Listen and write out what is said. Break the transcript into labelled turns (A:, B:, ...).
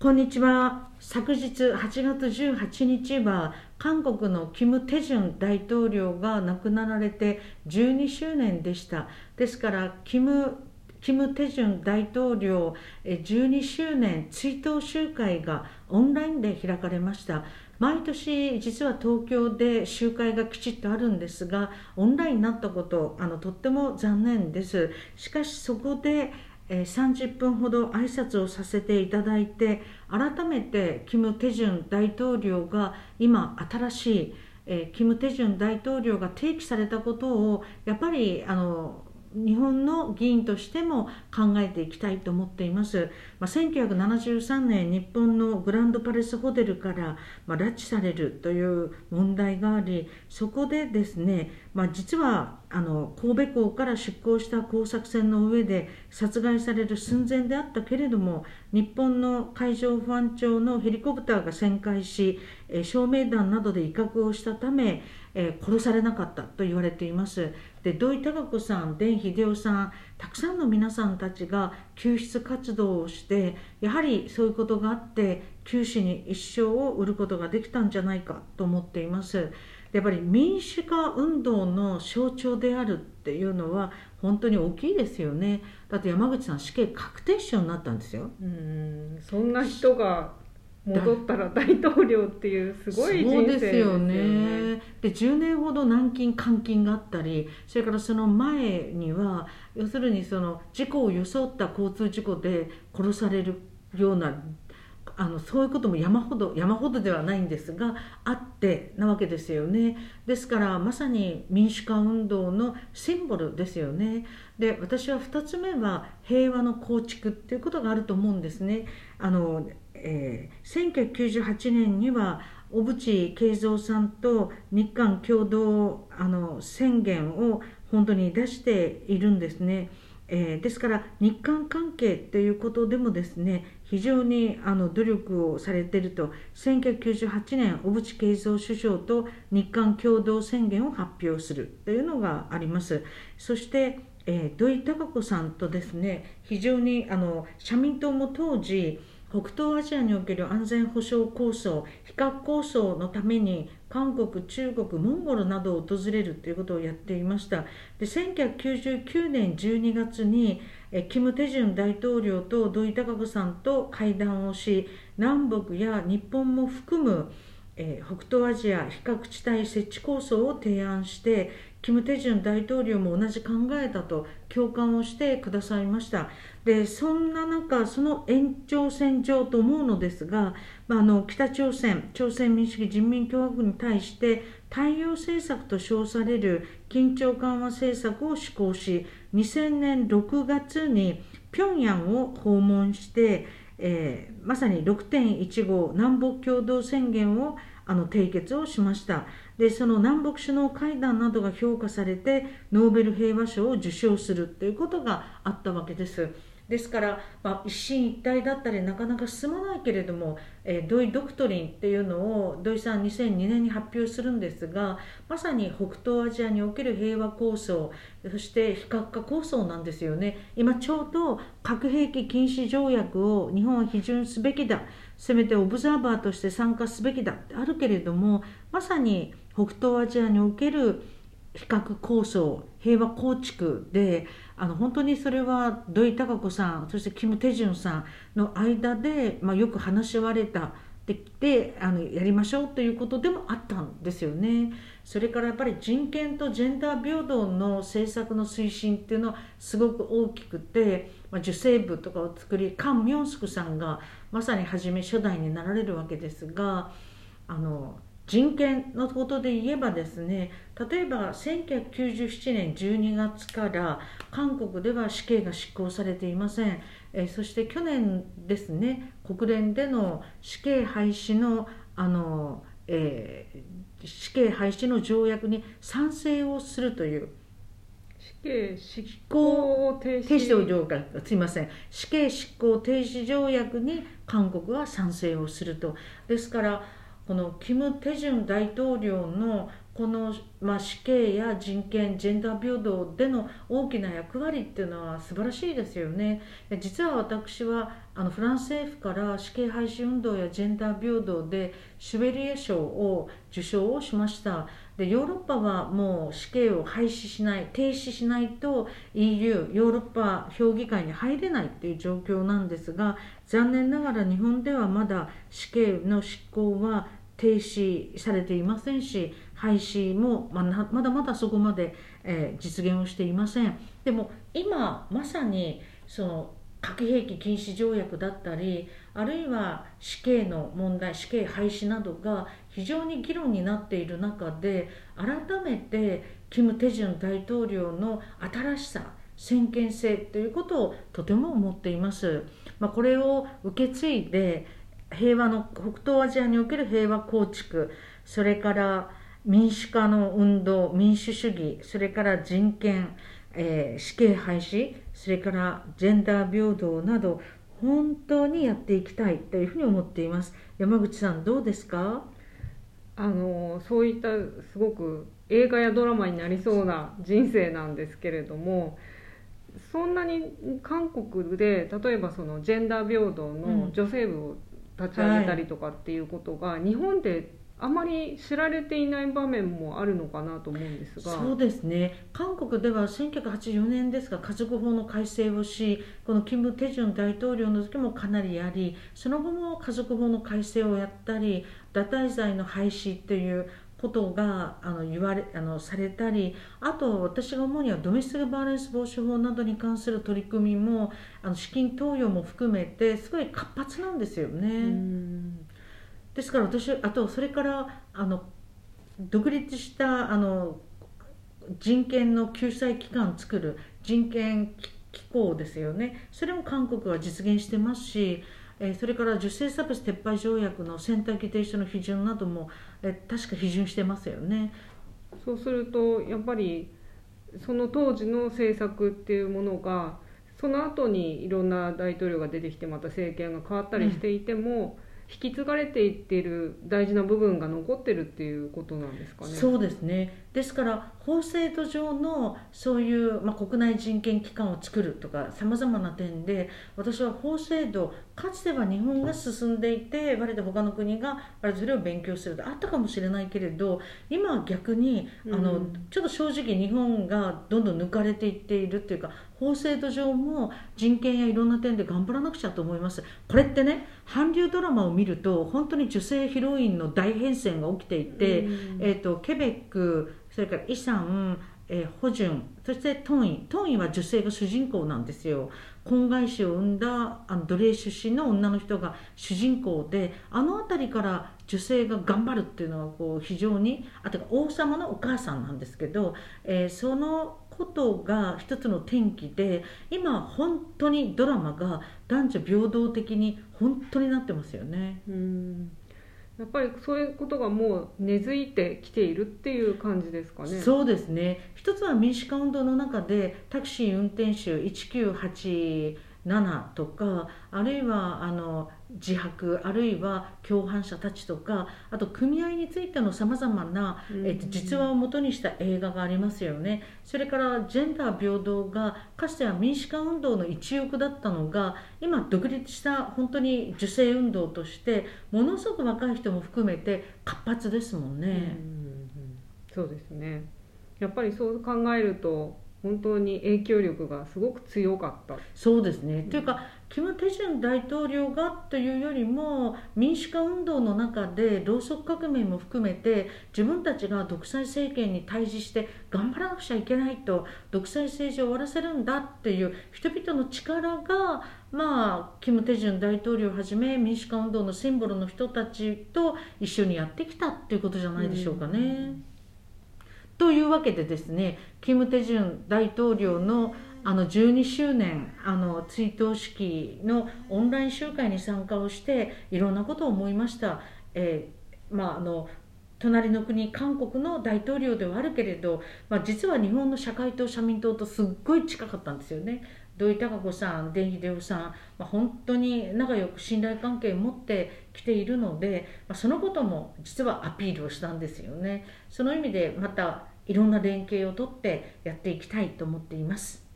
A: こんにちは。昨日8月18日は韓国のキム・テジュン大統領が亡くなられて12周年でした。ですからキムキム・テジュン大統領12周年追悼集会がオンラインで開かれました。毎年実は東京で集会がきちっとあるんですがオンラインになったことあのとっても残念です。しかしそこでえ30分ほど挨拶をさせていただいて改めてキム・テジュン大統領が今新しい、えキム・テジュン大統領が提起されたことをやっぱりあの日本の議員としても考えていきたいと思っています、まあ、1973年日本のグランドパレスホテルから、まあ、拉致されるという問題がありそこでですね、まあ、実はあの神戸港から出港した工作船の上で殺害される寸前であったけれども日本の海上保安庁のヘリコプターが旋回し照明弾などで威嚇をしたためえ殺されなかったと言われていますで土井孝子さん田秀夫さんたくさんの皆さんたちが救出活動をしてやはりそういうことがあって九死に一生を売ることができたんじゃないかと思っています。やっぱり民主化運動の象徴であるっていうのは本当に大きいですよね。だって山口さん死刑確定証になったんですよ。
B: うん。そんな人が戻ったら大統領っていうすごい人生ですよね。
A: で10年ほど軟禁監禁があったりそれからその前には要するにその事故を装った交通事故で殺されるようなあのそういうことも山ほど山ほどではないんですがあってなわけですよね。ですからまさに民主化運動のシンボルですよね。で私は2つ目は平和の構築っていうことがあると思うんですね。あの、えー、1998年には小渕恵三さんと日韓共同あの宣言を本当に出しているんですね。えー、ですから日韓関係ということでもですね非常にあの努力をされていると。1998年小渕恵三首相と日韓共同宣言を発表する。というのがあります。そしてえー、土井孝子さんとですね非常にあの社民党も当時北東アジアにおける安全保障構想非核構想のために韓国、中国、モンゴルなどを訪れるということをやっていました。で1999年12月にえキム・テジュン大統領と土井孝子さんと会談をし南北や日本も含むえ北東アジア非核地帯設置構想を提案してキム・テジュン大統領も同じ考えだと共感をしてくださいました。でそんな中その延長線上と思うのですが、まあ、あの北朝鮮朝鮮民主主義人民共和国に対して対応政策と称される緊張緩和政策を施行し2000年6月に平壌を訪問してえー、まさに6.15南北共同宣言をあの締結をしましたでその南北首脳会談などが評価されてノーベル平和賞を受賞するということがあったわけです。ですから、まあ、一進一退だったりなかなか進まないけれども、えー、土井ドクトリンっていうのを土井さん2002年に発表するんですがまさに北東アジアにおける平和構想そして非核化構想なんですよね。今ちょうど核兵器禁止条約を日本は批准すべきだ。せめてオブザーバーとして参加すべきだ。ってあるけれどもまさに北東アジアにおける非核構想平和構築であの本当にそれは土井孝子さんそしてキム・テジュンさんの間で、まあ、よく話し合われたでであのやりましょうということでもあったんですよね。それからやっぱり人権とジェンダー平等の政策の推進っていうのはすごく大きくて、まあ、受精部とかを作りカン・ミョンスクさんがまさに初め初代になられるわけですがあの人権のことで言えばですね例えば1997年12月から韓国では死刑が執行されていません、えそして去年ですね国連での死刑廃止のあの、えー、死刑廃止の条約に賛成をするという
B: 死刑執行停止。
A: 条約すいません死刑執行停止条約に韓国は賛成をすると。ですからこのキム・テジュン大統領のこの、まあ、死刑や人権ジェンダー平等での大きな役割っていうのは素晴らしいですよね。実は私はあのフランス政府から死刑廃止運動やジェンダー平等でシュベリエ賞を受賞をしました。でヨーロッパはもう死刑を廃止しない停止しないと EU ヨーロッパ評議会に入れないっていう状況なんですが残念ながら日本ではまだ死刑の執行は停止されていませんし廃止もままだまだそこまで、えー、実現をしていません。でも今まさにその核兵器禁止条約だったりあるいは死刑の問題死刑廃止などが非常に議論になっている中で改めてキム・テジュン大統領の新しさ先見性ということをとても思っています、まあ、これを受け継いで平和の北東アジアにおける平和構築それから民主化の運動民主主義それから人権、えー、死刑廃止それからジェンダー平等など本当にやっていきたいというふうに思っています。山口さんどうですか？
B: あのそういったすごく映画やドラマになりそうな人生なんですけれどもそんなに韓国で例えばそのジェンダー平等の女性部を立ち上げたりとかっていうことが日本であまり知られていない場面もあるのかなと思うんですが。
A: そうですね。韓国では1984年ですが家族法の改正をしこのキム・テジュン大統領の時もかなりやりその後も家族法の改正をやったり堕胎罪の廃止ということがあの言われあのされたりあと私が思うにはドメスティックバーレンス防止法などに関する取り組みもあの資金投与も含めてすごい活発なんですよね。ですから私あとそれからあの独立したあの人権の救済機関を作る人権機構ですよねそれも韓国は実現してますし、えそれから受精差別撤廃条約の選択規定書の批准なども、え確か批准してますよね。
B: そうするとやっぱりその当時の政策っていうものがその後にいろんな大統領が出てきてまた政権が変わったりしていても、うん引き継がれていっている大事な部分が残ってるっていうことなんですかね。
A: そうですね。ですから法制度上のそういう、まあ、国内人権機関を作るとかさまざまな点で私は法制度かつては日本が進んでいて割と他の国がそれを勉強すると。あったかもしれないけれど今は逆にあの、うん、ちょっと正直日本がどんどん抜かれていっているっていうか法制度上も人権やいろんな点で頑張らなくちゃと思います。これってね韓流ドラマを見ると本当に女性ヒロインの大変遷が起きていて、うん、えーと、ケベックそれからイサン、えー、ホジュンそしてトンイ。トンイは女性が主人公なんですよ。婚外子を産んだあの奴隷出身の女の人が主人公であの辺りから女性が頑張るっていうのはこう非常にあと王様のお母さんなんですけど、えー、そのことが一つの転機で今本当にドラマが男女平等的に本当になってますよね。
B: うんやっぱりそういうことがもう根付いてきているっていう感じですかね。
A: そうですね。一つは民主化運動の中でタクシー運転手1987とかあるいはあの自白あるいは共犯者たちとかあと組合についてのさまざまな、えっと、実話をもとにした映画がありますよね。それからジェンダー平等がかつては民主化運動の一翼だったのが今独立した本当に女性運動としてものすごく若い人も含めて活発ですもんね。
B: そうですね。やっぱりそう考えると本当に影響力がすごく強かった。
A: そうですね、うん、というかキム・テジュン大統領がというよりも民主化運動の中でろうそく革命も含めて自分たちが独裁政権に対峙して頑張らなくちゃいけないと独裁政治を終わらせるんだっていう人々の力がまあキム・テジュン大統領をはじめ民主化運動のシンボルの人たちと一緒にやってきたっていうことじゃないでしょうかね。うんというわけでですねキム・テジュン大統領のあの12周年あの追悼式のオンライン集会に参加をしていろんなことを思いました。えー、まああの隣の国韓国の大統領ではあるけれど、まあ、実は日本の社会党社民党とすっごい近かったんですよね土井孝子さん、田秀夫さん、まあ、本当に仲良く信頼関係を持ってきているので、まあ、そのことも実はアピールをしたんですよね。その意味でまたいろんな連携をとってやっていきたいと思っています。